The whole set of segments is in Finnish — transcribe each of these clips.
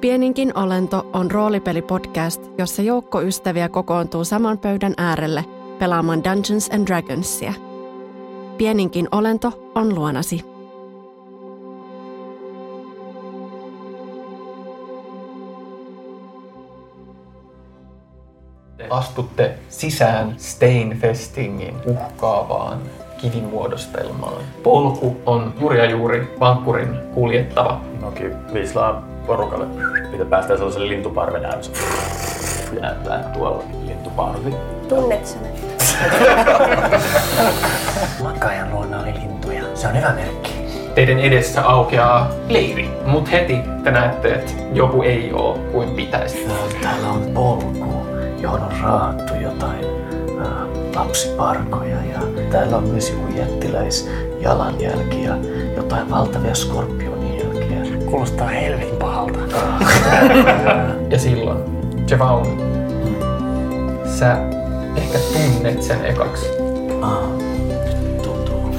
Pieninkin olento on roolipelipodcast, jossa joukko ystäviä kokoontuu saman pöydän äärelle pelaamaan Dungeons and Dragonsia. Pieninkin olento on luonasi. Astutte sisään Steinfestingin uhkaavaan kivimuodostelmaan. Polku on juuri ja juuri vankkurin kuljettava. Noki viislaa porukalle, mitä päästään sellaiselle lintuparven ääressä. Jäätään tuolla lintuparvi. Tunnet sen? Makaajan luona oli lintuja. Se on hyvä merkki. Teidän edessä aukeaa leiri, mutta heti te näette, että joku ei oo kuin pitäisi. Täällä on polku, johon on raahattu jotain lapsiparkoja ja täällä on myös joku jättiläis jalanjälki ja jotain valtavia skorpionin jälkiä. Kuulostaa helvetin pahalta. Ja silloin, Jevaun, sä ehkä tunnet sen ekaksi. Ah, tuntuu.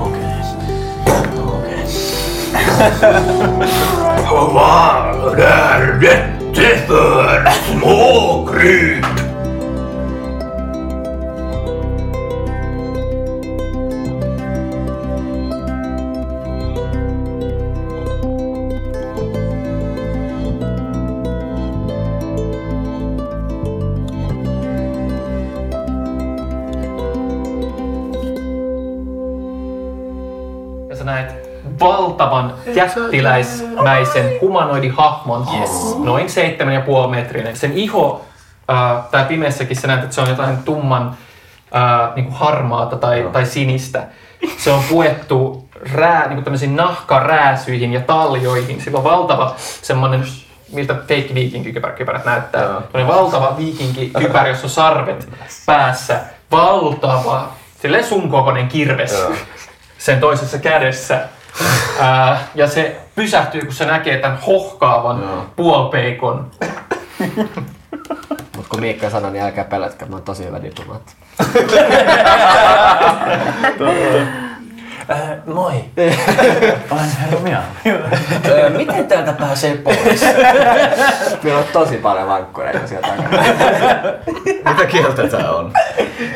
Okei. Okei. Vad är detta för småkryp? Jättiläismäisen humanoidihahmon, yes. noin seitsemän ja puoli metrinen. Sen iho, äh, tai pimeässäkin sä näet, että se on jotain tumman äh, niin kuin harmaata tai, tai sinistä. Se on puettu rää, niin kuin nahkarääsyihin ja taljoihin. Sillä on valtava semmoinen, miltä fake viikinkikypärät näyttää. Joo. valtava viikinkikypärä, jossa on sarvet päässä. Valtava, silleen sun kokoinen kirves sen toisessa kädessä. Ää, ja se pysähtyy, kun se näkee tämän hohkaavan puolpeikon. Mut kun Miikka sanoi, niin älkää pelätkää, mä oon tosi hyvä diplomaatti. Äh, moi. Olen herra. Öö, miten täältä pääsee pois? Meillä on tosi paljon vankkureita sieltä takana. Mitä kieltä tää on?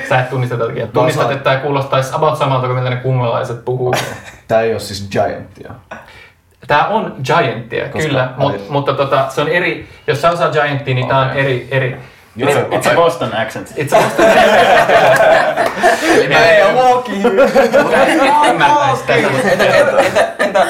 Sä et tunnista tätä kieltä. Tunnistat, että tämä kuulostaisi about samalta kuin mitä ne kungalaiset puhuu. Tää ei oo siis Giantia. Tämä on Giantia, kyllä, mut, mutta tota, se on eri, jos sä osaa Giantia, niin tämä on eri, eri It's, It's a Boston accent. Itse asiassa Ei oo Loki! ymmärtäisi tätä. Entä, entä, entä, entä,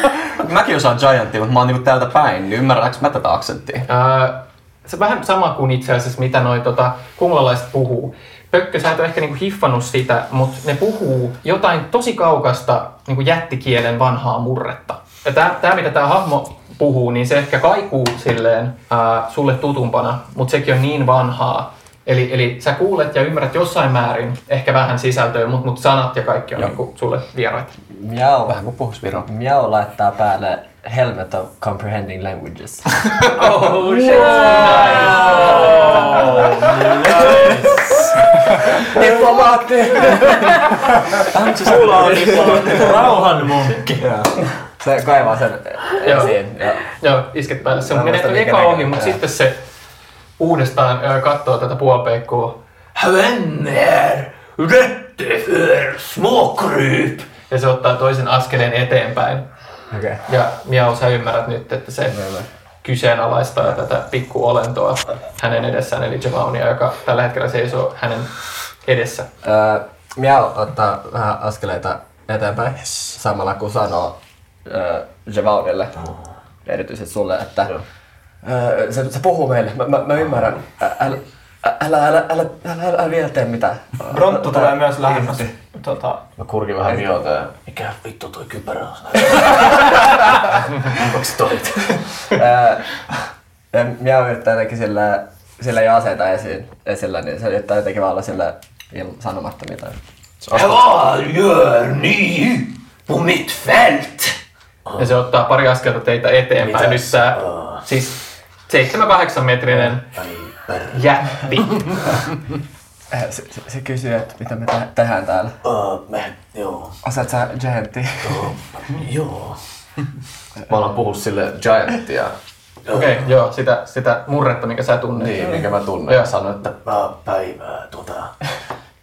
mäkin osaan Giantia, mutta mä oon niinku täältä päin, niin ymmärrätkö mä tätä aksenttia? Ää, se on vähän sama kuin itse asiassa, mitä noi tota, kunglalaiset puhuu. Pökkö, sä et ole ehkä niinku hiffannut sitä, mutta ne puhuu jotain tosi kaukasta niinku jättikielen vanhaa murretta. Ja tää, tää mitä tämä hahmo puhuu, niin se ehkä kaikuu silleen ää, sulle tutumpana, mutta sekin on niin vanhaa. Eli, eli sä kuulet ja ymmärrät jossain määrin ehkä vähän sisältöä, mutta mut sanat ja kaikki on niinku sulle vieraita. Miau. Vähän kuin puhus Viro. Miau laittaa päälle Helmet of Comprehending Languages. Oh shit! Diplomaatti! Sulla on rauhan munkki. Se kaivaa sen Joo. esiin. Ja Joo, isket päälle. Se menee muistan, eka ohi, mutta joo. sitten se uudestaan katsoo tätä puolpeikkoa. Vänner, detta för småkryp? Ja se ottaa toisen askeleen eteenpäin. Okei. Ja Miau, sä ymmärrät nyt, että se kyseenalaistaa tätä pikkuolentoa hänen edessään, eli Javaunia, joka tällä hetkellä seisoo hänen edessä. Öö, Miau ottaa vähän askeleita eteenpäin samalla kun sanoo öö, Jevaudelle, erityisesti sulle, että öö, se, se puhuu meille. Mä, mä, mä ymmärrän. Ä- Älä, älä, älä, älä, älä, älä, älä vielä tee mitään. Bronttu tulee myös lähemmäs. Tota, Mä kurkin vähän miota ja... Mikä vittu toi kypärä on? Onks toit? Öö, ja Miau yrittää jotenkin sillä, sillä ei ole aseita esiin, esillä, niin se yrittää jotenkin vaan olla sillä il- sanomatta mitään. Vad gör ni på mitt fält? Ja se ottaa pari askelta teitä eteenpäin. Nyt tää, siis 7-8 metrinen jätti. Eh, Se, se, se kysyy, että mitä me te- tehdään täällä. Uh, me, joo, Osaat sä Giantti? joo, joo. Mä alan puhua sille Giantia, Okei, okay, joo, sitä, sitä murretta, minkä sä tunnet. niin, minkä mä tunnen. Ja sanoin, että Mä päivää tota,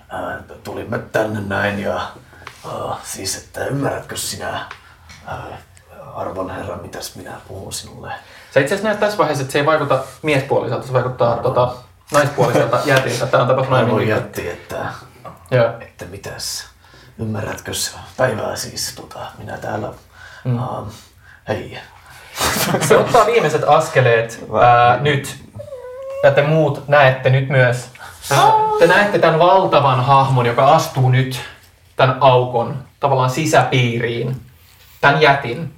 ää, tulimme tänne näin ja ää, siis, että ymmärrätkö sinä, ää, arvon herra, mitäs minä puhun sinulle? Se itse asiassa näet tässä vaiheessa, että se ei vaikuta miespuoliselta, se vaikuttaa tota, naispuoliselta jätiltä. Tämä on tapahtunut aiemmin. jätti, että, Joo. että mitäs, ymmärrätkö se päivää siis, tota, minä täällä, mm. ää, hei, Se ottaa viimeiset askeleet ää, nyt. Ja te muut näette nyt myös. Ää, te näette tämän valtavan hahmon, joka astuu nyt tämän aukon tavallaan sisäpiiriin. Tämän jätin,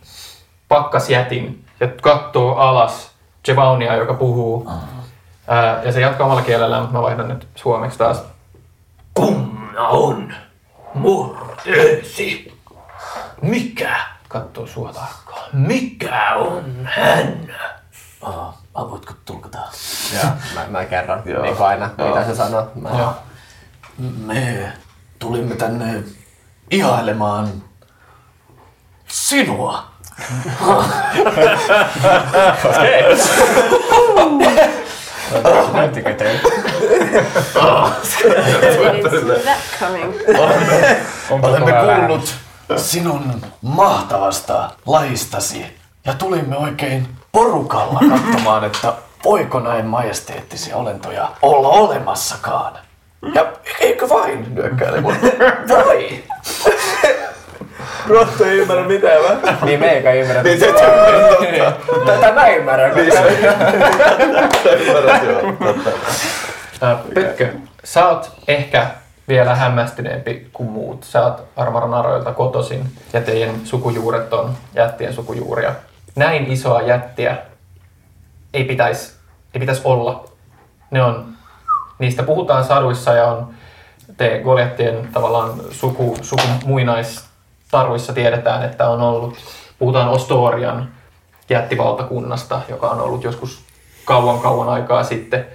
pakkasjätin, ja katsoo alas Jevaunia, joka puhuu. Ää, ja se jatkaa omalla kielellään, mutta mä vaihdan nyt suomeksi taas. Kumma on murteesi? Mikä? Katsoo sua tarkkaan. Mikä on hän? aa, voitko tulkata? Joo, mä, mä kerron niin kuin aina, mitä se sanoo. Mä, Joo. Me tulimme tänne ihailemaan sinua. Näyttikö Didn't see that coming. Olemme kuullut sinun mahtavasta lajistasi ja tulimme oikein porukalla katsomaan, että voiko näin majesteettisia olentoja olla olemassakaan. Ja eikö vain nyökkäile mun? Voi! Rottu ei ymmärrä mitään, mä. Niin me eikä ymmärrä. Niin se et ymmärrä, totta. Tätä mä ymmärrän. Niin se ymmärrät, joo, Pökkö, sä oot ehkä vielä hämmästyneempi kuin muut. Sä oot Arvaranaroilta kotosin ja teidän sukujuuret on jättien sukujuuria. Näin isoa jättiä ei pitäisi ei pitäis olla. Ne on, niistä puhutaan saduissa ja on te Goliattien tavallaan suku, suku muinaistaruissa tiedetään, että on ollut, puhutaan Ostorian jättivaltakunnasta, joka on ollut joskus kauan kauan aikaa sitten.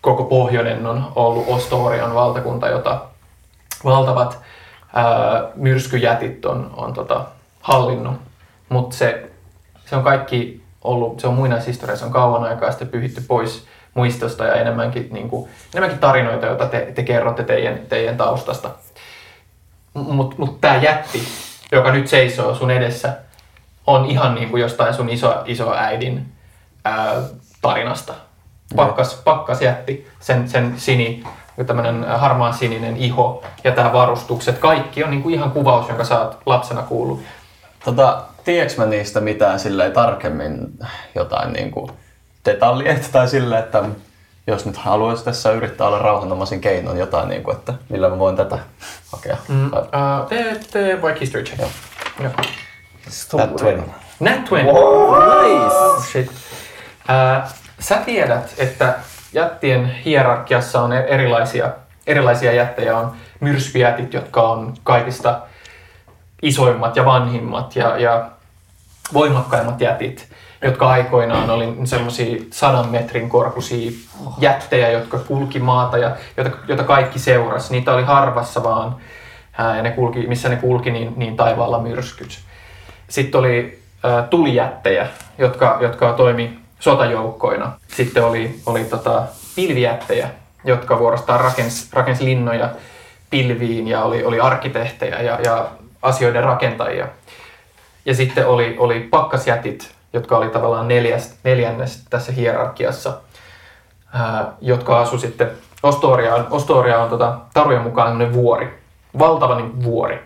Koko pohjoinen on ollut Ostorian valtakunta, jota valtavat ää, myrskyjätit on, on tota, hallinnut. Mutta se, se on kaikki ollut, se on muinaishistoria, se on kauan aikaa sitten pyhitty pois muistosta ja enemmänkin, niin kuin, enemmänkin tarinoita, joita te, te kerrotte teidän, teidän taustasta. Mutta mut tämä jätti, joka nyt seisoo sun edessä, on ihan niin kuin jostain sun iso, iso äidin ää, tarinasta. Pakkas, pakkas jätti, sen, sen sini, tämmöinen harmaan sininen iho ja tämä varustukset, kaikki on niin kuin ihan kuvaus, jonka sä oot lapsena kuullut. Tota, tiedätkö mä niistä mitään silleen tarkemmin jotain niinku detaljia tai silleen, että jos nyt haluaisi tässä yrittää olla rauhanomaisin keinon jotain, niinku, että millä mä voin tätä hakea. Mm, uh, tee, tee vaikka history check. Joo. Joo. That 20. Nat 20. Nice. Oh, shit. Uh, sä tiedät, että jättien hierarkiassa on erilaisia, erilaisia jättejä. On myrskyjätit, jotka on kaikista isoimmat ja vanhimmat ja, ja voimakkaimmat jätit, jotka aikoinaan oli semmoisia sadan metrin korkuisia jättejä, jotka kulki maata ja joita, joita kaikki seurasi. Niitä oli harvassa vaan, ää, ja ne kulki, missä ne kulki, niin, niin taivaalla myrskyt. Sitten oli ää, tulijättejä, jotka, jotka toimi sotajoukkoina. Sitten oli, oli tota, pilvijättejä, jotka vuorostaan rakensi, rakensi linnoja pilviin ja oli, oli arkkitehtejä ja, ja asioiden rakentajia. Ja sitten oli, oli pakkasjätit, jotka oli tavallaan neljäs, neljännes tässä hierarkiassa, ää, jotka asu sitten Ostoriaan. Ostoria on tota, tarujen mukaan vuori, valtava niin vuori,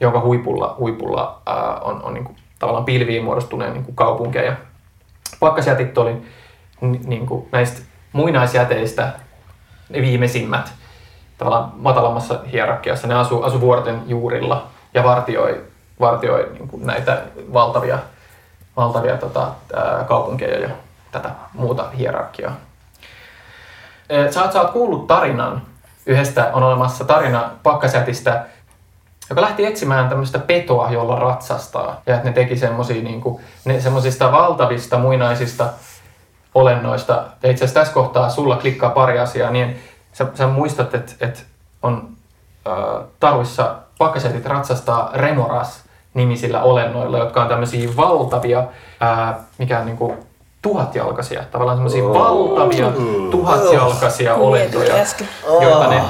jonka huipulla, huipulla ää, on, on niin kuin, tavallaan pilviin muodostuneen niin kaupunkeja. Pakkasjätit oli ni, niin kuin, näistä muinaisjäteistä ne viimeisimmät tavallaan matalammassa hierarkiassa. Ne asu, asu vuorten juurilla ja vartioi, vartioi niin kuin näitä valtavia, valtavia tota, kaupunkeja ja tätä muuta hierarkiaa. Sä oot, sä oot kuullut tarinan, yhdestä on olemassa tarina pakkasjätistä, joka lähti etsimään tämmöistä petoa, jolla ratsastaa. Ja että ne teki semmosia, niin kuin, ne, semmosista valtavista muinaisista olennoista. Ja itse asiassa tässä kohtaa sulla klikkaa pari asiaa, niin sä, sä muistat, että et on äh, taruissa pakkasetit ratsastaa Remoras nimisillä olennoilla, jotka on tämmöisiä valtavia, äh, mikä on niinku tuhatjalkaisia, tavallaan semmoisia valtavia tuhatjalkaisia olentoja, Mietin äsken. joita ne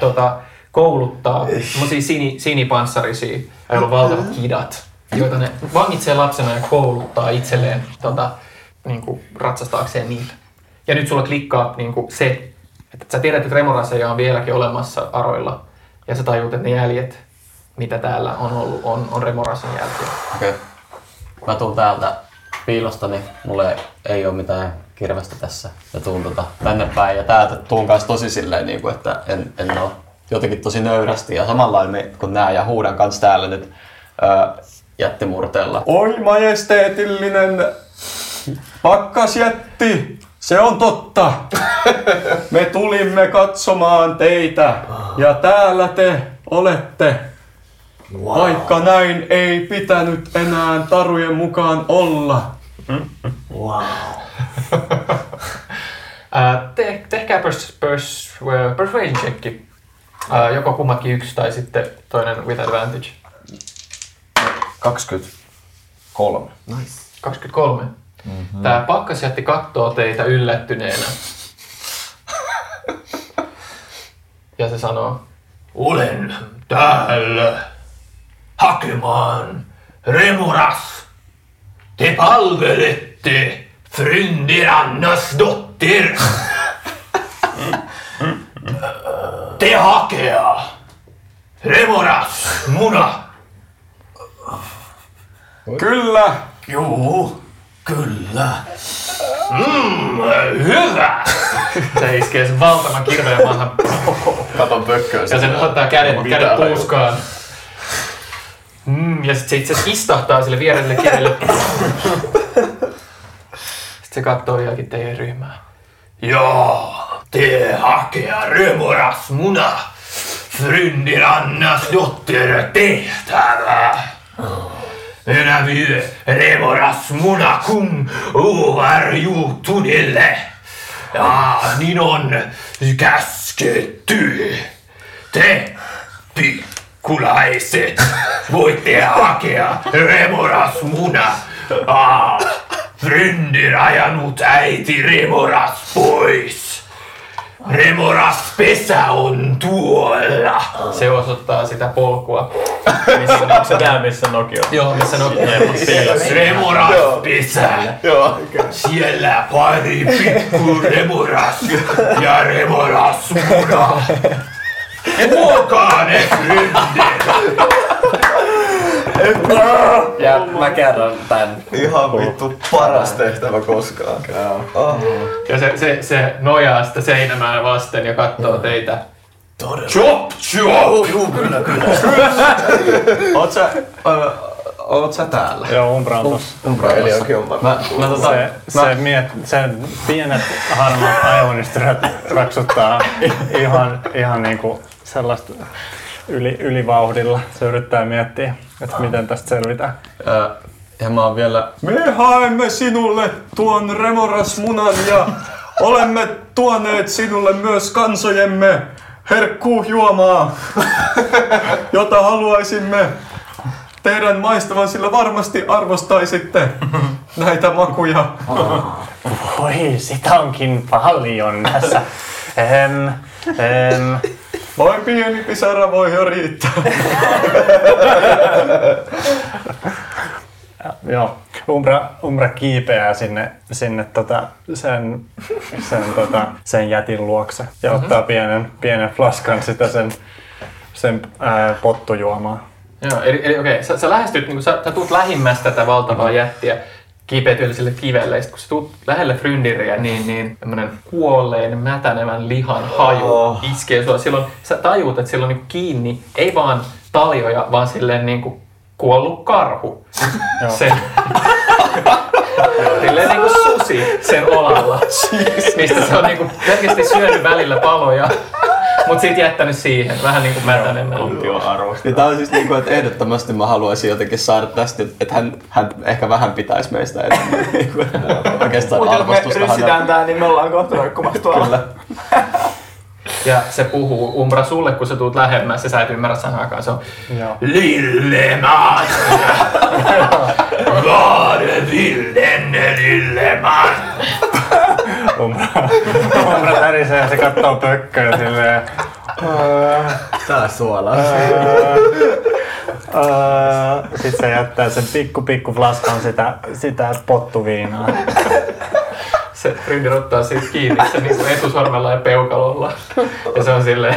tota, kouluttaa, semmoisia sini, sinipanssarisia, joilla on valtavat kidat, joita ne vangitsee lapsena ja kouluttaa itselleen tota, niin kuin ratsastaakseen niillä. Ja nyt sulla klikkaa niin kuin se, että sä tiedät, että remoraseja on vieläkin olemassa aroilla, ja sä tajuut, että ne jäljet, mitä täällä on ollut, on, on remorasen jälkiä. Okei. Okay. Mä tuun täältä piilostani, mulla ei, ei ole mitään kirvestä tässä. Ja tuun tota tänne päin ja täältä tuun kanssa tosi silleen, niin kuin, että en, en ole jotenkin tosi nöyrästi. Ja samalla kun nää ja huudan kanssa täällä nyt öö, jättimurteella. Oi majesteetillinen pakkasjätti! Se on totta! Me tulimme katsomaan teitä ja täällä te olette. Vaikka näin ei pitänyt enää tarujen mukaan olla. Wow. Te, tehkää pers, pers, äh, persuasion checki. Joko kummatkin yksi tai sitten toinen with advantage. 23. 23. Mm-hmm. Tää pakkasjätti kattoo teitä yllättyneenä. ja se sanoo, Olen täällä hakemaan Remoras. Te palvelette Fryndirannas dotter. Te hakea Remoras muna. Kyllä! Juu, kyllä. Mm, hyvä. se iskee sen valtavan kirveen maahan Katon pökköä. ja sen ottaa kädet, kädet puuskaan. Mm, ja sitten se itse asiassa istahtaa sille vierelle kirjalle. Sitten se katsoo jokin teidän ryhmää. Ja, te hakea Remoras muna. Fryndirannas dotter tehtävä. Minä vie Remoras muna kun uvarjuutunille. Ja niin on käsketty. Te pikkulaiset voitte hakea Remoras muna. Ah, Fryndir ajanut äiti Remoras pois. Remoras pesä on tuolla. Se osoittaa sitä polkua. Onko se tää, missä Nokia on? Joo, missä on Remoras pesä. Joo. Siellä pari pikku remoras ja remoras muna. Muokaa ne. Ja mä kerron tän. Ihan vittu paras tehtävä koskaan. Oh. Ja se, se, se nojaa sitä seinämään vasten ja katsoo teitä. Chop chop. Juu, kyllä, kyllä. Oot sä, oot sä täällä? Joo, Umbra on tossa. Eli onkin on Mä, mä tota, Se, se, miet, se pienet harmaat aivonistirät raksuttaa ihan, ihan niinku sellaista yli, ylivauhdilla. Se yrittää miettiä, että miten tästä selvitään. Ja mä oon vielä... Me haemme sinulle tuon remorasmunan ja olemme tuoneet sinulle myös kansojemme herkkuujuomaa, jota haluaisimme teidän maistavan, sillä varmasti arvostaisitte näitä makuja. Oi, sitä onkin paljon tässä. Em, em, Vain pieni pisara voi jo riittää. joo, Umbra, Umbra kiipeää sinne, sinne tota, sen, sen, tota, sen jätin luokse ja mm-hmm. ottaa pienen, pienen flaskan sitä sen, sen ää, pottujuomaa. Joo, eli, eli okei, sä, sä lähestyt, niin sä, sä tuut lähimmästä tätä valtavaa jättiä, sille kivelle, ja sit kun sä tuut lähelle Fryndiriä, niin, niin tämmönen kuolleen, mätänevän lihan haju Oh. iskee sua. Silloin sä tajuut, että sillä on niin kiinni, ei vaan taljoja, vaan silleen niin kuin kuollut karhu. sen, silleen niin kuin susi sen olalla, mistä se on niin kuin selkeästi syönyt välillä paloja, mutta sitten jättänyt siihen, vähän niin kuin mätänemään. Ja tää on siis niinku, että ehdottomasti mä haluaisin jotenkin saada tästä, että hän, hän ehkä vähän pitäisi meistä enemmän. Niinku, Oikeastaan Mutta jos me ryssitään tää, niin me ollaan kohta roikkumassa tuolla. Kyllä. Ja se puhuu Umbra sulle, kun sä tuut lähemmäs ja sä et ymmärrä sanaakaan. Se on. Lilleman! Var vill denne Lilleman? Umbra, Umbra tärisee ja se kattoo pökköä silleen. Taas suolaa. Sitten se jättää sen pikku pikku flaskan sitä, sitä pottuviinaa. se Frynder ottaa siitä kiinni se niin etusormella ja peukalolla. Ja se on silleen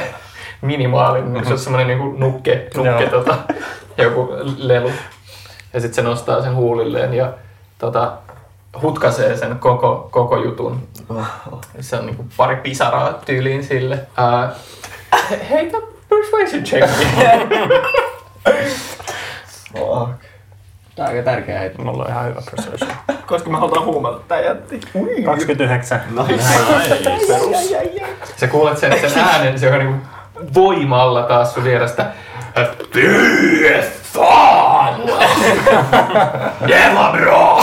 minimaalinen, se on semmoinen niin nukke, nukke tota, joku lelu. Ja sitten se nostaa sen huulilleen ja tota, hutkaisee sen koko, koko jutun. Se on niinku pari pisaraa tyyliin sille. He- heitä persuasion check. Tää on aika tärkeä heitä. Mulla on ihan hyvä persuasion. Koska me halutaan huumata tää jätti. 29. Sä kuulet sen, sen äänen, se on niinku voimalla taas sun vierestä. Fy fan! Det var bra!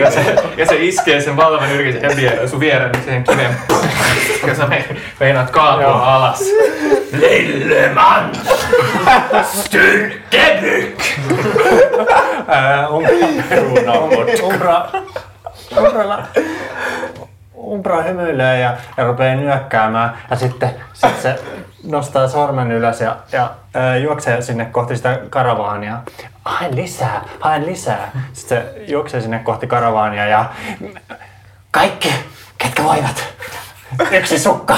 Ja se, ja se iskee sen valtavan yrkisen ja vie sun viereen siihen kiven. Ja sä me- meinaat kaatua alas. Lilleman! Styrkebyck! Ää, Umbra, Umbra, Umbralla, Umbra hymyilee ja, ja rupeaa nyökkäämään. Ja sitten sit se nostaa sormen ylös ja, ja ää, juoksee sinne kohti sitä karavaania. Haen lisää, haen lisää. Sitten se juoksee sinne kohti karavaania ja kaikki, ketkä voivat. Yksi sukka.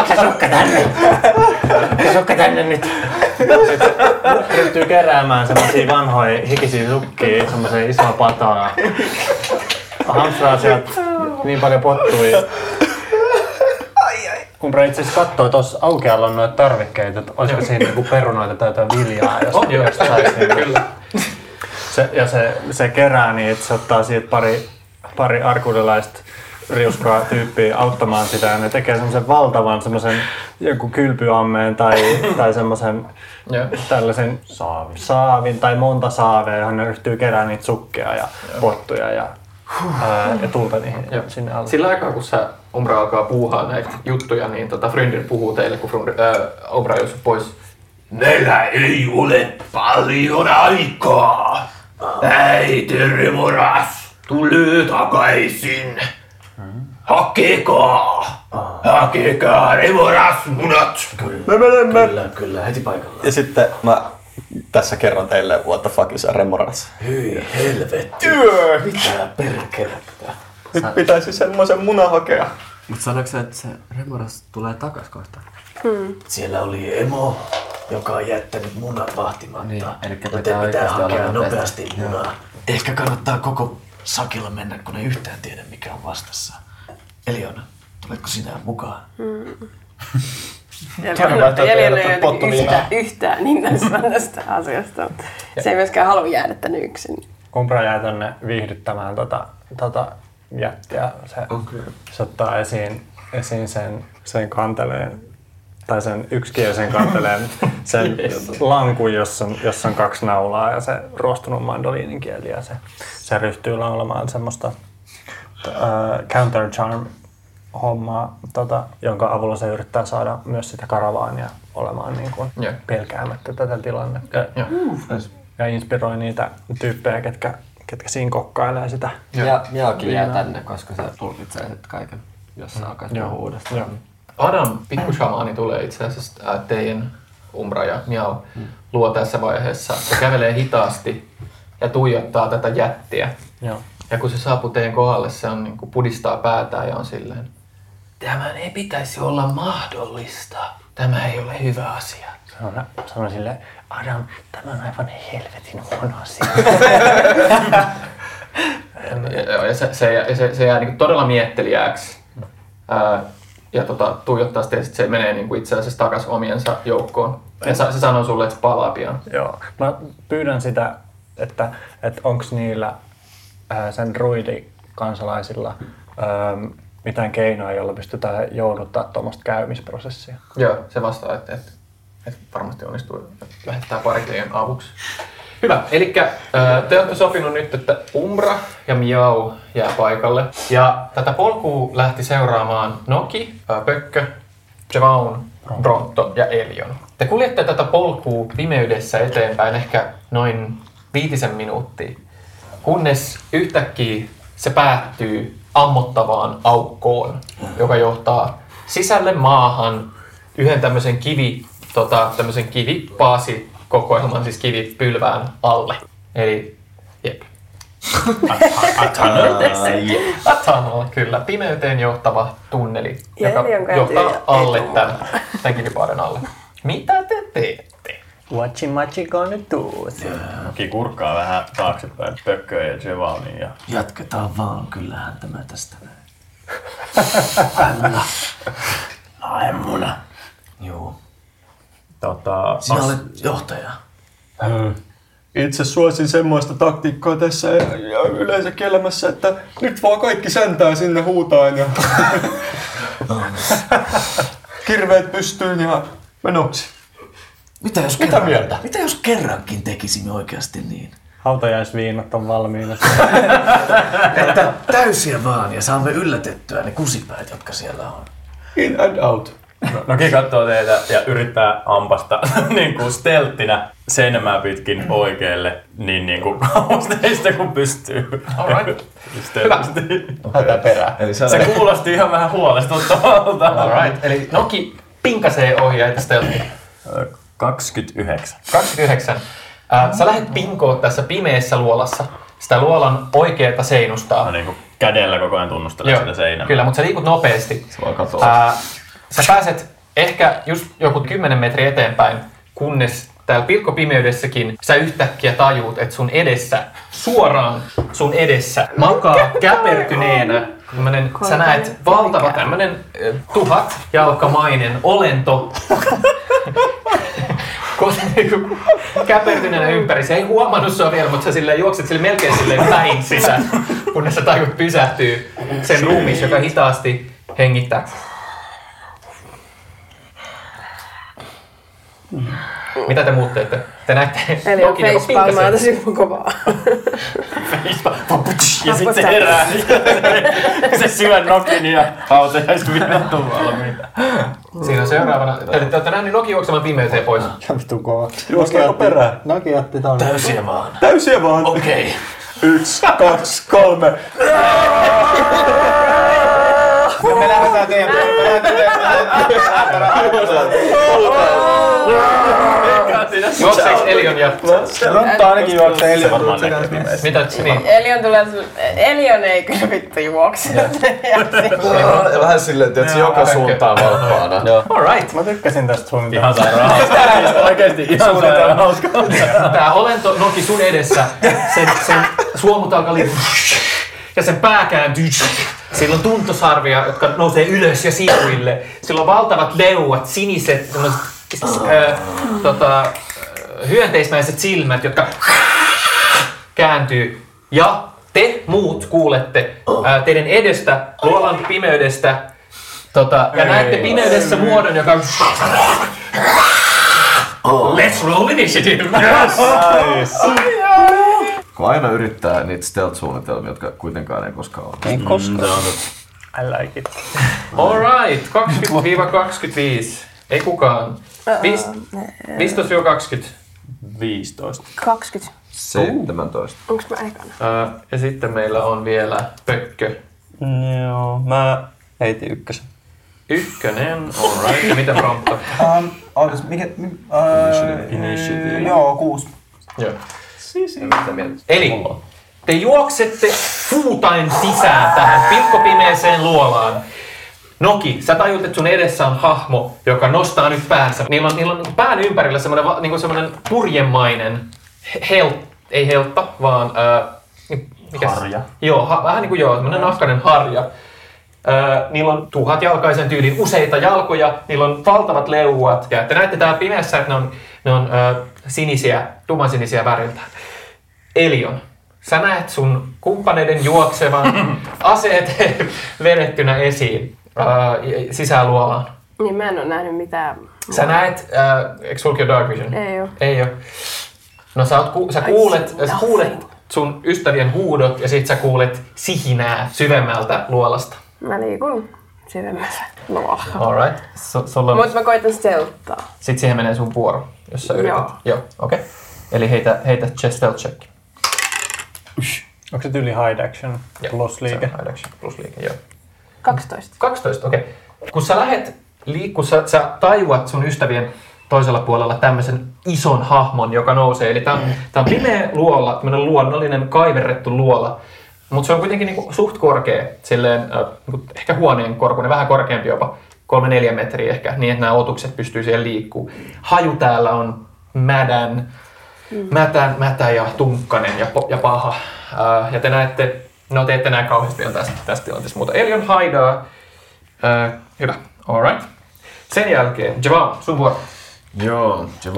Yksi sukka tänne. Yksi sukka tänne nyt. Sitten ryhtyy keräämään semmosia vanhoja hikisiä sukkia semmoiseen isoon pataan. Hamstraa sieltä niin paljon pottui. Umbra itse asiassa katsoo, että tuossa aukealla on noita tarvikkeita, että olisiko siinä joku perunoita tai jotain viljaa, jos, On, joo. jos saisi. Niin Kyllä. se, ja se, se kerää niin, että se ottaa siitä pari, pari arkuudelaista riuskaa tyyppiä auttamaan sitä ja ne tekee semmoisen valtavan semmoisen joku kylpyammeen tai, tai semmoisen Joo. tällaisen saavin. saavin tai monta saavea, johon ne ryhtyy keräämään niitä sukkia ja pottuja ja, ää, ja tulta niihin Joo. sinne alle. Sillä aikaa, kun sä Umbra alkaa puuhaa näitä juttuja, niin tota Frynder puhuu teille, kun Frynder, äh, Umbra on pois. Meillä ei ole paljon aikaa. Äiti Remoras tulee takaisin. Hakekaa! Hakekaa Remoras munat! Me menemme! Kyllä, kyllä, heti paikalla. Ja sitten mä tässä kerron teille what the fuck is remoras. Hyi helvetti. Mitä perkelettä? Nyt pitäisi semmoisen munan hakea. Mut sanoiko se, että se Remoras tulee takas kohta? Siellä oli emo, joka on jättänyt munat vahtimatta. Niin, elikkä Joten pitää pitää hakea nopeasti. nopeasti munaa. Ehkä kannattaa koko sakilla mennä, kun ei yhtään tiedä mikä on vastassa. Eliona, tuletko sinä mukaan? Kerro Jäljellä yhtään, yhtään innoissaan tästä asiasta. mutta Se ei myöskään halua jäädä tänne yksin. Umbra jää tonne viihdyttämään tota, tota jättiä. Se, Okay. se ottaa esiin, esiin sen, sen kanteleen, tai sen yksikielisen kanteleen, sen lankun, jossa on, jossa on kaksi naulaa ja se ruostunut mandoliinin kieli ja se, se ryhtyy laulamaan semmoista äh, counter charm hommaa, tota, jonka avulla se yrittää saada myös sitä karavaania olemaan niin kuin Joo. pelkäämättä tätä tilannetta. Joo. Ja inspiroi niitä tyyppejä, ketkä, ketkä siinä kokkailee sitä. Ja Miakin jää tänne, koska se tulkitsee sitten kaiken, jos alkaisi Joo. puhua uudestaan. Joo. Adam, pikkushamaani, tulee itse asiassa äh, teidän Umbra ja Miau luo tässä vaiheessa. Se kävelee hitaasti ja tuijottaa tätä jättiä. Joo. Ja kun se saapuu teidän kohdalle, se on niin kuin pudistaa päätään ja on silleen, tämän ei pitäisi olla mahdollista. Tämä ei ole hyvä asia. Sanon, sanon sille, Adam, tämä on aivan helvetin huono asia. Ja, joo, ja se, se, ja se, se jää niin kuin todella miettelijäksi. Ää, ja tota, tuijottaa sitä ja sit se menee niin kuin itse asiassa takaisin omiensa joukkoon. Ja se sanoo sulle, että se palaa pian. Joo. Mä pyydän sitä, että, että onko niillä ää, sen ruidikansalaisilla ää, mitään keinoja, joilla pystytään jouduttaa tuommoista käymisprosessia. Joo, se vastaa, että, että, että varmasti onnistuu että lähettää pari teidän avuksi. Hyvä. Eli te olette sopinut nyt, että Umbra ja Miau jää paikalle. Ja tätä polkua lähti seuraamaan Noki, Pökkö, Jevaun, Bronto ja Elion. Te kuljette tätä polkua pimeydessä eteenpäin ehkä noin viitisen minuuttia, kunnes yhtäkkiä se päättyy ammottavaan aukkoon, joka johtaa sisälle maahan yhden tämmöisen kivi, tota, tämmöisen kivipaasikokoelman, siis kivipylvään alle. Eli jep. Tunnel, kyllä. Pimeyteen johtava tunneli, joka johtaa alle tämän, tämän kivipaaren alle. Mitä te teette? Whatchi machi gonna do? Noki kurkkaa vähän taaksepäin Pökköä ja Jevaunin ja Jatketaan vaan, kyllähän tämä tästä näin. Ai muna. Ai muna. Joo. tota, Sinä as- olet johtaja. Itse suosin semmoista taktiikkaa tässä ja, yleensäkin elämässä, että nyt vaan kaikki säntää sinne huutaan ja kirveet pystyyn ja menoksi. Mitä jos, Mitä kerran, mieltä? mitä jos kerrankin tekisimme oikeasti niin? hautajaisviinat on valmiina. Että täysiä vaan ja saamme yllätettyä ne kusipäät, jotka siellä on. In and out. Noki katsoo teitä ja yrittää ampasta niin kuin stelttinä seinämää pitkin oikealle niin, niin kuin kauas teistä kuin pystyy. Alright. Hätä perää. Eli sä Se kuulosti ihan vähän huolestuttavalta. Alright. Eli Noki pinkasee ohi ja stealthi. 29. 29. Äh, sä lähdet pinkoon tässä pimeässä luolassa. Sitä luolan oikeata seinustaa. Mä niin kuin kädellä koko ajan tunnustelen sitä seinää. Kyllä, mutta sä liikut nopeasti. Se. Ää, sä pääset ehkä just joku 10 metriä eteenpäin, kunnes täällä pilkkopimeydessäkin sä yhtäkkiä tajuut, että sun edessä, suoraan sun edessä, makaa käpertyneenä tämmönen, sä näet valtava tämmönen äh, tuhat jalkamainen olento, Niinku käpertyneenä ympäri. Se ei huomannut sua vielä, mutta sä silleen juokset sille melkein silleen päin sitä, kunnes sä tajut pysähtyy sen ruumis, joka hitaasti hengittää. Mitä te muut teette? Te näette Eli on joka facepalmaa tosi kovaa. Ja sitten se herää. syö nokin ja hautajaisviinat on valmiina. Siinä on seuraavana. Te te olette nähneet Noki juoksemaan pimeyteen pois. Vittu kova. Juostaako perään? Noki otti ton. Täysiä vaan. Täysiä vaan. Okei. Yksi, kaksi, kolme. Me lähdetään teidän. Me Juokseeko Elion ja... Rontta ainakin juoksee Elion. varmaan Mitä? Niin. Elion tulee Elion ei kyllä vittu juokse. Vähän silleen, että se joka suuntaan valppaana. Alright. Mä tykkäsin tästä suunnitelmasta. Ihan sairaan hauskaa. Oikeesti ihan sairaan hauskaa. Tää olento Noki sun edessä. Sen, sen suomut alkaa liikkua. Ja sen pää kääntyy. Sillä on tuntosarvia, jotka nousee ylös ja sivuille. Sillä on valtavat leuat, siniset, äh, tota, hyönteismäiset silmät, jotka kääntyy. Ja te muut kuulette äh, teidän edestä, luolan pimeydestä, tota, ja näette pimeydessä muodon, joka Let's roll initiative! Kun aina yrittää niitä stealth-suunnitelmia, jotka kuitenkaan ei koskaan ole. Ei koskaan. I like it. Alright, 20-25. Ei kukaan. Viis- 15-20. 15. 20. 17. Onks mä ekana? Ää, ja sitten meillä on vielä Pökkö. Joo, mä heitin ykkösen. Ykkönen, alright. Ja mitä Prompto? Um, olis, mikä, mi, uh, Initiative. Joo, kuusi. Joo. Eli te juoksette fuutain sisään tähän pilkkopimeeseen luolaan. Noki, sä tajut, että sun edessä on hahmo, joka nostaa nyt päänsä. Niillä on, niillä on niinku pään ympärillä semmoinen, niinku semmoinen purjemainen, he- hel, ei heltta, vaan... Ää, mikäs? Harja. Joo, ha, vähän niin kuin joo, semmoinen nahkainen harja. Ää, niillä on tuhatjalkaisen tyylin useita jalkoja, niillä on valtavat leuat. Ja te näette täällä pimeässä, että ne on, ne on ää, sinisiä, tummansinisiä väriltään. Elion, sä näet sun kumppaneiden juoksevan, aseet vedettynä esiin ää, sisään luolaan. Niin mä en oo nähnyt mitään. Sä näet, äh, eikö sulki Dark Vision? Ei oo. Ei oo. No sä, oot, ku, sä, kuulet, sä kuulet sun ystävien huudot ja sit sä kuulet sihinää syvemmältä luolasta. Mä liikun syvemmällä luolla. Alright. So, on... Mutta mä koitan stealthaa. Sitten siihen menee sun vuoro, jos sä yrität. Joo. Joo, okei. Okay. Eli heitä, heitä chest stealth check. Onko se tyyli hide action plus liike? Hide action plus liike, joo. 12. 12, okei. Okay. Kun sä lähet liikkuu, sä, sä tajuat sun ystävien toisella puolella tämmöisen ison hahmon, joka nousee. Eli tää on, tää on pimeä luola, tämmönen luonnollinen kaiverrettu luola. Mutta se on kuitenkin niinku suht korkea, silleen, äh, niinku ehkä huoneen korkuinen, vähän korkeampi jopa, kolme neljä metriä ehkä, niin että nämä otukset pystyy siellä liikkuu. Haju täällä on mädän, mätä, mätä ja tunkkanen ja, ja paha. Äh, ja te näette, no te ette näe kauheasti vielä tästä, tästä tilanteesta, mutta Elion haidaa. Äh, hyvä, alright. Sen jälkeen, Javal, sun vuoro. Joo, se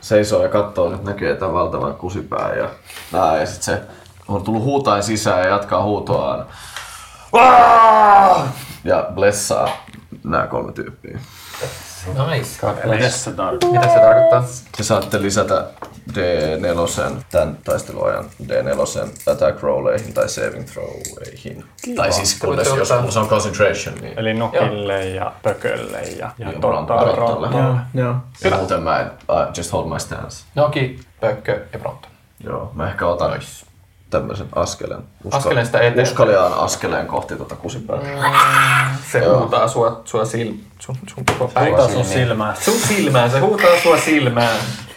seisoo ja katsoo, nyt näkee tämän valtavan kusipään ja nää, ja sit se on tullut huutain sisään ja jatkaa huutoaan. Ja blessaa nämä kolme tyyppiä. Nice. Bless the dark. Mitä se tarkoittaa? Te saatte lisätä D4 tämän taisteluajan D4 attack rolleihin tai saving throweihin. Tai siis kun Voitte jos ottaa- se on concentration, niin Eli nokille ja pökölle ja, ja Joo, totta, Brontolle. Joo. Joo. Ja muuten mä en, uh, just hold my stance. Noki, Pökkö ja Pronto. Joo, mä ehkä otan nice. Tämmöisen askeleen. Askeleen sitä eteenpäin. Uskaliaan askeleen kohti tuota kusipää. Se Joo. huutaa sua, sua sil, sun, sun koko päivä. Huutaa sun silmään. Sun silmään, se huutaa sua silmään.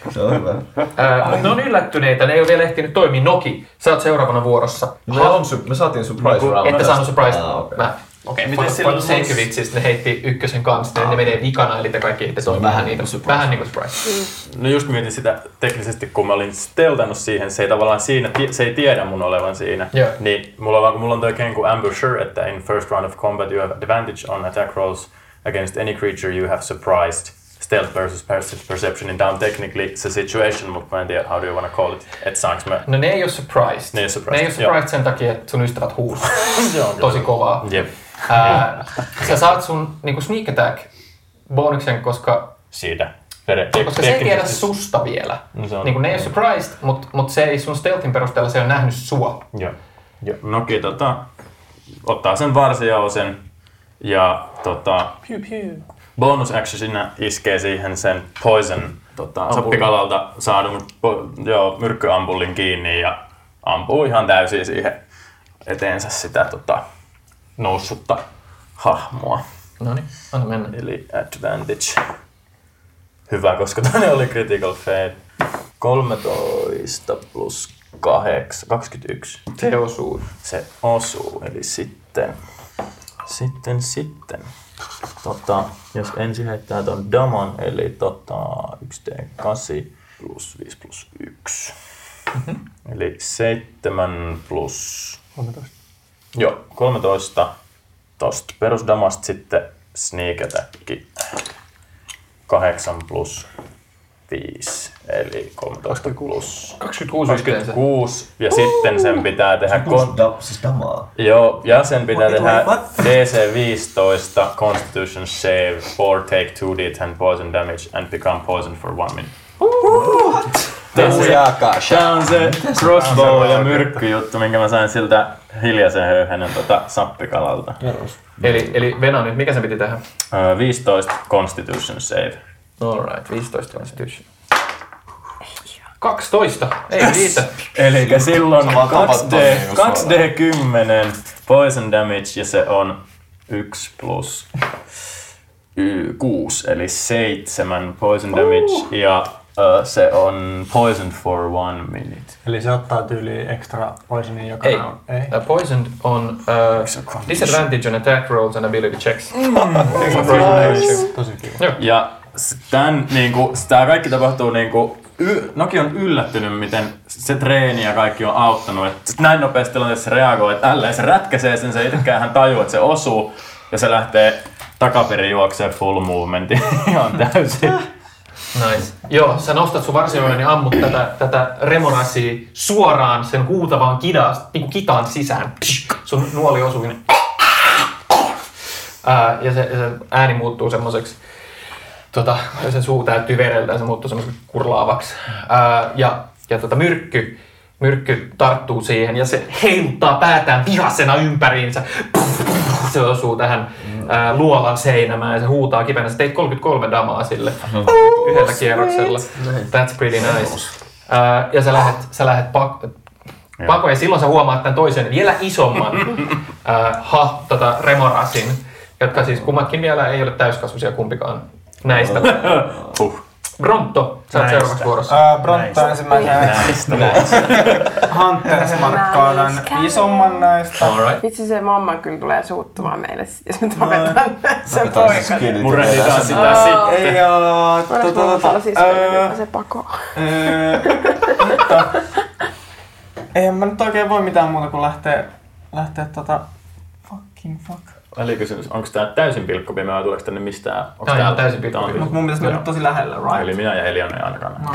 Se on hyvä. Ää, mutta ne on yllättyneitä, ne ei ole vielä ehtinyt toimia. Noki, sä oot seuraavana vuorossa. Me, on, me saatiin surprise round. Ette saanut surprise. Ah, okei. Mä, okei, Miten for the sake siis ne heitti ykkösen kanssa, ne, ne menee vikana, eli te kaikki ehditte toimia. vähän niitä. niinku surprise. Vähän niin kuin surprise. No just mietin sitä teknisesti, kun mä olin steltannut siihen, se ei tavallaan siinä, se ei tiedä mun olevan siinä. Joo. Niin mulla on, vaan- kun mulla on toi keino kuin Ambusher, että in first round of combat you have advantage on attack rolls against any creature you have surprised. Stealth versus perce- perception, niin tää on technically se situation, mutta mä en tiedä how do you wanna call it. Et saanko mä... No ne ei ole surprised. Ne ei ole surprised, Ne ei ole surprised sen takia, että sun ystävät huusi Se on kyllä. tosi kovaa. Jep. Ää, sä saat sun niinku sneak attack bonuksen, koska Siitä. Tere- Koska se ei tiedä susta vielä. No se on- niin kuin ne ei ole surprised, mutta mut se ei sun stealthin perusteella se on nähnyt sua. Joo. Joo. Noki tota, ottaa sen varsijaosen ja tota, bonus actionina iskee siihen sen poison tota, soppikalalta saadun po- joo, myrkkyampullin kiinni ja ampuu ihan täysin siihen eteensä sitä tota, noussutta hahmoa. No niin, anna mennä. Eli advantage. Hyvä, koska toinen oli critical fail. 13 plus 8, 21. Se osuu. Se osuu, eli sitten, sitten, sitten. Tota, jos ensin heittää ton daman, eli tota 1d8 plus 5 plus 1. Mm-hmm. Eli 7 plus... 13. Joo, 13 tosta perusdamasta sitten sneak attack 8 plus 5, eli 13 plus 26 yhteensä. 26, ja sitten sen pitää tehdä... Kon- Da, siis damaa. Joo, ja sen pitää tehdä wait, what? DC 15 Constitution save or take 2d10 poison damage and become poisoned for one minute. Tää on se, tää on se crossbow ja myrkkyjuttu, minkä mä sain siltä hiljaisen höyhenen tota sappikalalta. Eli, eli Vena nyt, mikä se piti tehdä? Öö, 15 Constitution save. Alright, 15 constitution. 12, ei riitä. Eli silloin Sä vaan tapat 2D, tonne niinku 2D10 poison damage ja se on 1 plus 6, eli 7 poison damage ja ö, se on poisoned for one minute. Eli se ottaa tyyli extra poisonin joka Ei. round. Ei. Uh, poisoned on uh, disadvantage on attack rolls and ability checks. Tosi kiva. Joo. Ja s- tän, niinku, tää kaikki tapahtuu niinku, y, Noki on yllättynyt, miten se treeni ja kaikki on auttanut. Et sit näin nopeasti tilanteessa se reagoi, että älleen se rätkäsee sen, se itsekään hän tajuu, että se osuu. Ja se lähtee takaperin juokseen full movementin ihan täysin. Nice. Joo, sä nostat sun varsioiden ja ammut tätä, tätä remorasia suoraan sen huutavaan niin kitaan sisään. Sun nuoli osuu sinne. Ää, ja se, se, ääni muuttuu semmoiseksi, tota, sen suu täyttyy vereltä ja se muuttuu semmoiseksi kurlaavaksi. Ää, ja ja tota myrkky, myrkky tarttuu siihen ja se heiluttaa päätään vihasena ympäriinsä. Se osuu tähän ää, luolan seinämään ja se huutaa kipenä. Sä teit 33 damaa sille yhdellä kierroksella. That's pretty nice. Ää, ja sä lähet, sä lähet pak- pakoon ja silloin sä huomaat tämän toisen vielä isomman ää, ha, tota, remorasin, jotka siis kummatkin vielä ei ole täyskasvuisia kumpikaan näistä. Bronto, sä oot Näistä. seuraavaksi vuorossa. Ää, Bronto ensimmäisenä. Hunters markkaadan isomman näistä. Alright. Vitsi se mamma kyllä tulee suuttumaan meille, jos me tapetaan se poika. Murehditaan sitä sitten. Ja tota, tota, olla siis se pako? en mä nyt oikein voi mitään muuta kuin lähteä, lähteä tota, fucking fuck. Välikysymys, onko tää täysin pilkkopimeä vai tuleeko tänne mistään? Onko Tää on ihan täysin pilkkopimeä. Mut mun mielestä me tosi lähellä, right? Eli minä ja Eliana ei ainakaan.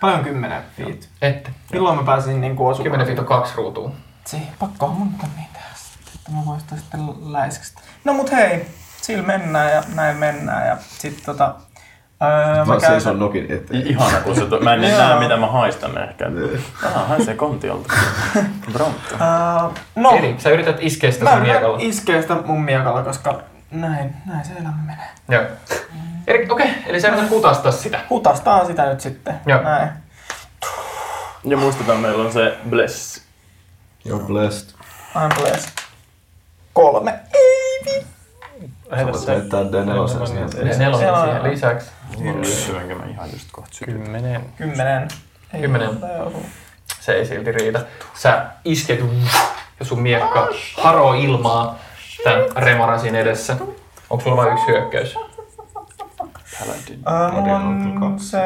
Paljon kymmenen feet. Ette. Milloin mä pääsin niinku osumaan? 10 feet on kaksi ruutua. Se, pakkohan mun mukaan niin tehdä sitten, että mä voin sitä sitten läiskestä. No mut hei, sillä mennään ja näin mennään ja sit tota... Öö, Mä käytän- seison nokin eteen. Ihana, kun se to... Mä en näe mitä mä haistan ehkä. Ah, haisee kontiolta. Bronto. Öö, no, Eli sä yrität iskeä sitä mä sun miekalla. iskeä sitä mun miekalla, koska näin, näin se elämä menee. Joo. Eli okei, okay, eli sä yrität kutastaa sitä. Hutastaan sitä nyt sitten. Joo. Näin. Ja muistetaan, meillä on se bless. You're blessed. I'm blessed. Kolme. Sä voit heittää D4 siihen. Ja nelonen Joo. siihen lisäksi. Syönkö mä ihan just kohta sytyä? Kymmenen. Kymmenen. Ei Kymmenen. Se ei silti riitä. Sä isket ja sun miekka haroo ilmaa tämän remorasin edessä. Onko sulla vain yksi hyökkäys? Mulla on se...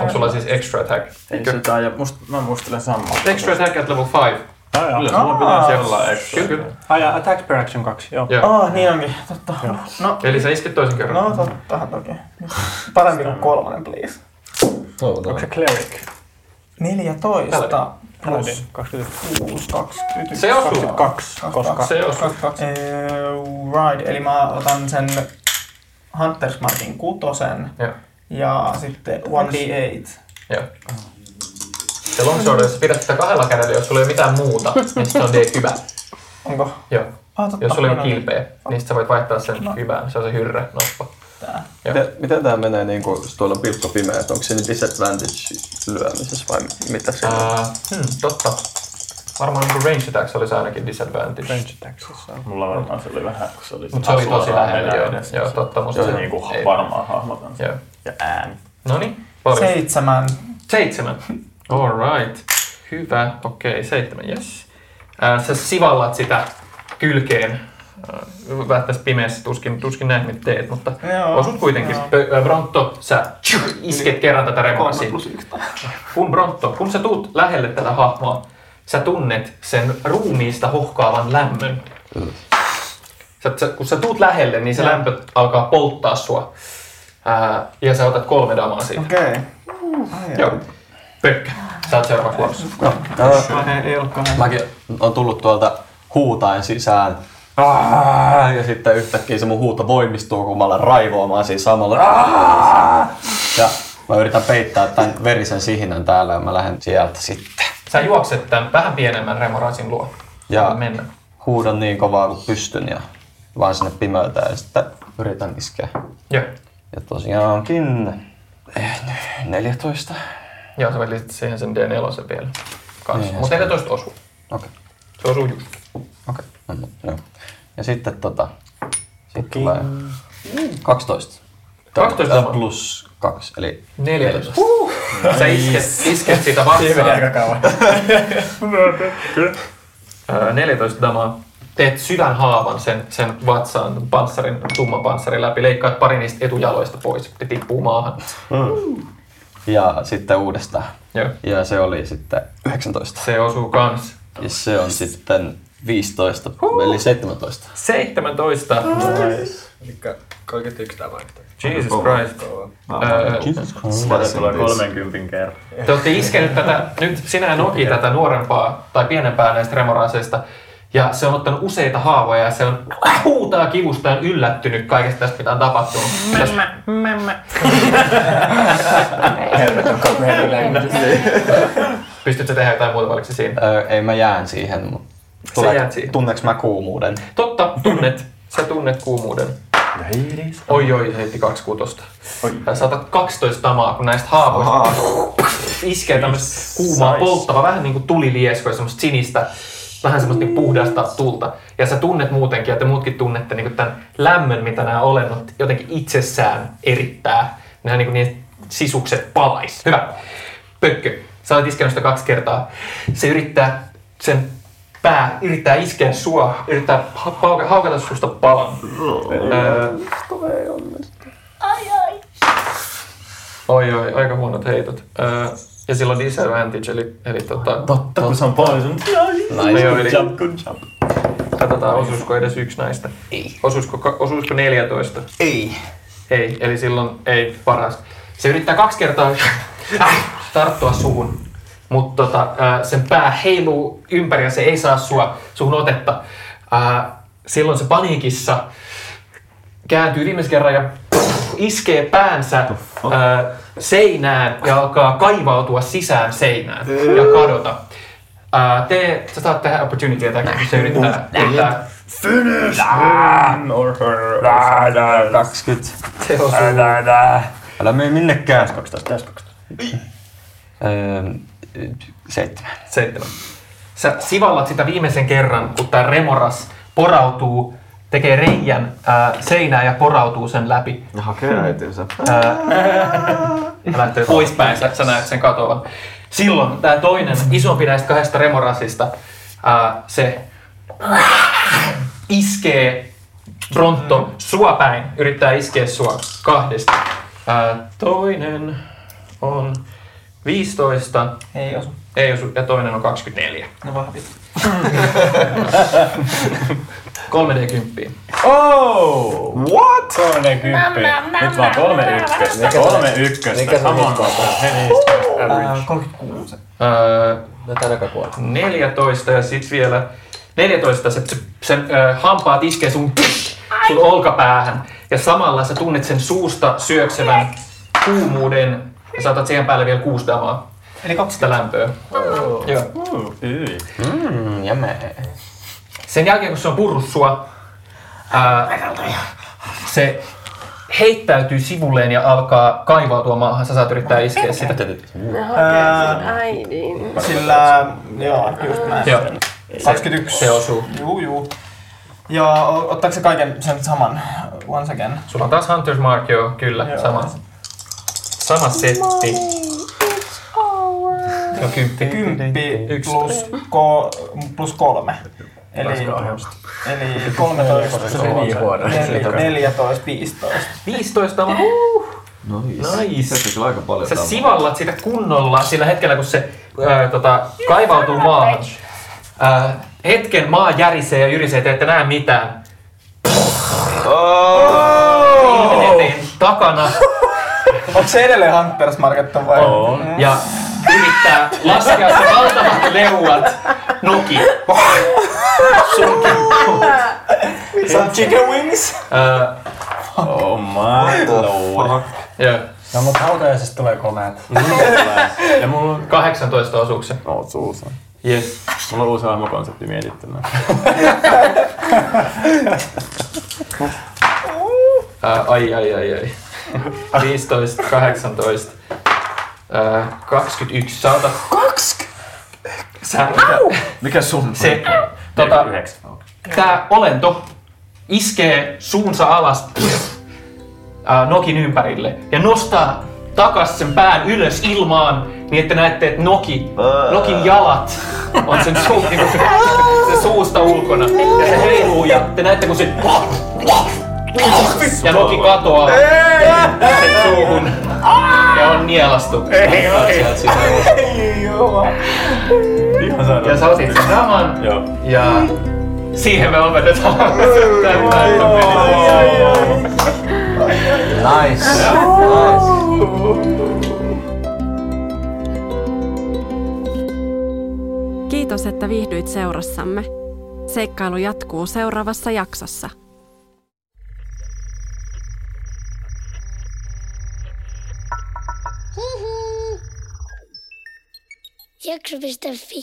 Onko sulla siis extra attack? Ei se tää, ja must, mä muistelen samaa. Extra attack at level 5. Kyllä sulla pitäisi olla extra. Kyllä. Ai ja attack per action 2, joo. Joo. Ah, niin onkin. Totta. No, Eli sä isket toisen kerran. no tottahan toki. Parempi kuin kolmonen, please. Onko se cleric? 14 plus Paladin, 26. 6, 20. Se osuu. 22, koska Se osuu. Eh, Right, eli mä otan sen Hunters Markin kutosen Joo. ja sitten 1d8. Joo. Se longsword, jos pidät sitä kahdella kädellä, jos sulla ei ole mitään muuta, niin se on D-kybä. Onko? Joo. Ah, totta. Jos sulla ei ole No niin. kilpeä, niin sit sä voit vaihtaa sen kybään. Se on se hyrrä noppa. Tää. Joo. Miten, miten tää menee, niin kun, jos tuolla on pilkko pimeä, että onko se nyt disadvantage lyömisessä vai mitä se on? Uh, hmm, totta. Varmaan niin range attacks olisi ainakin disadvantage. range attacksissa on. Mulla varmaan se oli vähän, kun se oli Mutta se oli tosi lähellä, joo. edessä. Joo, totta. Musta Se se oli niinku ei- varmaan hahmotan sen. Joo. Ja ääni. No niin, paljon. Seitsemän. Seitsemän. Alright. Hyvä. Okei, okay, seitsemän, yes. Ää, sä sivallat sitä kylkeen. Tässä pimeässä tuskin, tuskin näet mitä teet, mutta Joo, osut kuitenkin. joo. Bronto, sä tsyh, isket kerran tätä yksi. Kun Bronto, kun sä tuut lähelle tätä hahmoa, sä tunnet sen ruumiista hohkaavan lämmön. Sä, sä, kun sä tuut lähelle, niin se Joo. lämpö alkaa polttaa sua. Ää, ja sä otat kolme damaa siitä. Okei. Joo. Pökkä, sä oot seuraavaksi vuorossa. No, kahden. mäkin on tullut tuolta huutaen sisään. Aa, Ja sitten yhtäkkiä se mun huuto voimistuu, kun mä alan raivoamaan siinä samalla. Aa! Ja mä yritän peittää tämän verisen sihinän täällä ja mä lähden sieltä sitten. Sä juokset tämän vähän pienemmän remorasin luo. Ja mennä. huudan niin kovaa kuin pystyn ja vaan sinne pimeyteen ja sitten yritän iskeä. Joo. Ja tosiaankin eh, 14. Joo, sä voit lisätä siihen sen D4 vielä. Kanssa. Niin, Mutta 14 osuu. Okei. Se osuu just. Okei. No, no, joo. Ja sitten tota, sit tulee 12. 12 Tää on sama. plus 2, eli 14. Sä isket, isket sitä vastaan. aika kauan. Öö, 14 damaa. Teet syvän haavan sen, sen vatsaan, panssarin, tumman panssarin läpi. Leikkaat pari niistä etujaloista pois. Ne tippuu maahan. Ja sitten uudestaan. Joo. Ja se oli sitten 19. Se osuu kans. Ja se on sitten 15, eli 17. 17. Eli 31 tämä vaihtaa. Jesus Christ. Öö, Tätä tulee 30 kerran. Te olette iskenyt tätä, nyt sinä Noki tätä nuorempaa tai pienempää näistä remoraseista. Ja se on ottanut useita haavoja ja se on huutaa kivusta ja on yllättynyt kaikesta tästä, mitä on tapahtunut. Tästä- Pystytkö tehdä jotain muuta valiko siinä? Öö, ei mä jään siihen, mutta Sä jäät siihen. Tunneks mä kuumuuden? Totta, tunnet. Sä tunnet kuumuuden. Oi oi, se heitti kaksi kutosta. Sä saatat 12 tamaa, kun näistä haavoista iskee tämmöistä kuumaa, polttava, vähän niin kuin tulilieskoja, semmoista sinistä, vähän semmoista niin puhdasta tulta. Ja sä tunnet muutenkin, ja te muutkin tunnette niin tämän lämmön, mitä nämä olennot jotenkin itsessään erittää. Nämä niin niin sisukset palais. Hyvä. Pökkö, sä olet iskenyt sitä kaksi kertaa. Se yrittää sen pää, yrittää iskeä sua, yrittää ha- hauka- haukata susta palan. Öö, Oi oi, aika huonot heitot. Öö, ja sillä on disadvantage, eli, eli tota... Totta, kun se on poison. Nice. Joo, eli Jump, good jump. katsotaan, osuisiko edes yksi näistä. Ei. Osuisiko, ka- osuisiko 14? Ei. Ei, eli silloin ei paras. Se yrittää kaksi kertaa tarttua suhun, mutta tota, ää, sen pää heiluu ympäri ja se ei saa sua suhun otetta. Ää, silloin se paniikissa kääntyy viimeisen kerran ja iskee päänsä ää, seinään ja alkaa kaivautua sisään seinään ja kadota. Ää, tee, sä saat tehdä opportunity attack, kun se yrittää, yrittää Finish him or her. 20. Se osuu. Älä mene minnekään. 12, 12. Öö, seitsemän. Seitsemän. Sä sivallat sitä viimeisen kerran, kun tämä remoras porautuu, tekee reijän ää, seinään ja porautuu sen läpi. Ja hakee äitinsä. Ää, lähtee poispäin, sä, sä näet sen katoavan. Silloin tämä toinen, isompi näistä kahdesta remorasista, ää, se iskee Bronto sua päin, yrittää iskeä sua kahdesta. Ää, toinen on 15. Ei osu. Ei osu, ja toinen on 24. No vahvit. 3D10. Oh! What? Kolme kymppi. Nyt vaan kolme ykköstä. Kolme ykköstä. Come on. Ää, 36. Öö. 14 ja sit vielä 14 se, sen ö, hampaat iskee sun, sun olkapäähän ja samalla sä tunnet sen suusta syöksevän kuumuuden ja saatat siihen päälle vielä kuusi damaa. Eli 20. Sitä lämpöä. Joo. Mm, jäme. Sen jälkeen kun se on purrut sua, ää, se heittäytyy sivulleen ja alkaa kaivautua maahan. Sä saat yrittää iskeä sitä. Ää, Äidin. Sillä, joo, just näin. Joo. 21. Se osuu. Juu, juu. Ja ottaako se kaiken sen saman once again? Sulla on taas Hunter's Mark, joo, kyllä, Joo. sama. Sama setti. Joo, kymppi. Kymppi plus, ko, plus kolme. Eli, eli 13, Se meni huono. Nel- 14, 15. 15 on Nice. Nice. Se teki aika paljon Sä tamaa. sivallat sitä kunnolla sillä hetkellä, kun se ää, tota, kaivautuu maahan. Ää, hetken maa järisee ja jyrisee, te ette näe mitään. Ilmenee takana Onko se edelleen Hunters Market vai? On. ja yrittää laskea se valtavat leuat noki. Sun. Some chicken wings? Ää, Oh my lord. joo. No mut hautajaisista tulee komeat. Ja mulla on 18 osuuksia. Oot suussa. Yes. Mulla on uusi hahmokonsepti mietittynä. Ää, ai, ai, ai, ai. 15, 18, ää, 21. Sä otat... 20? Sä, Mikä sun? se, tota, 49. tää olento iskee suunsa alas ää, Nokin ympärille ja nostaa takas sen pään ylös ilmaan niin, että näette, että Noki, Nokin jalat on sen, suu, niin kuin se, se suusta ulkona. Ja se heiluu ja te näette, kun se ja Noki katoaa sen suuhun on nielastu. Sieltä sisään. Ihan sairaan. Ja sä otit sen saman Joo. ja siihen me lopetetaan. Nice. Kiitos, että viihdyit seurassamme. Seikkailu jatkuu seuraavassa jaksossa. Hihi. Maksu.fi.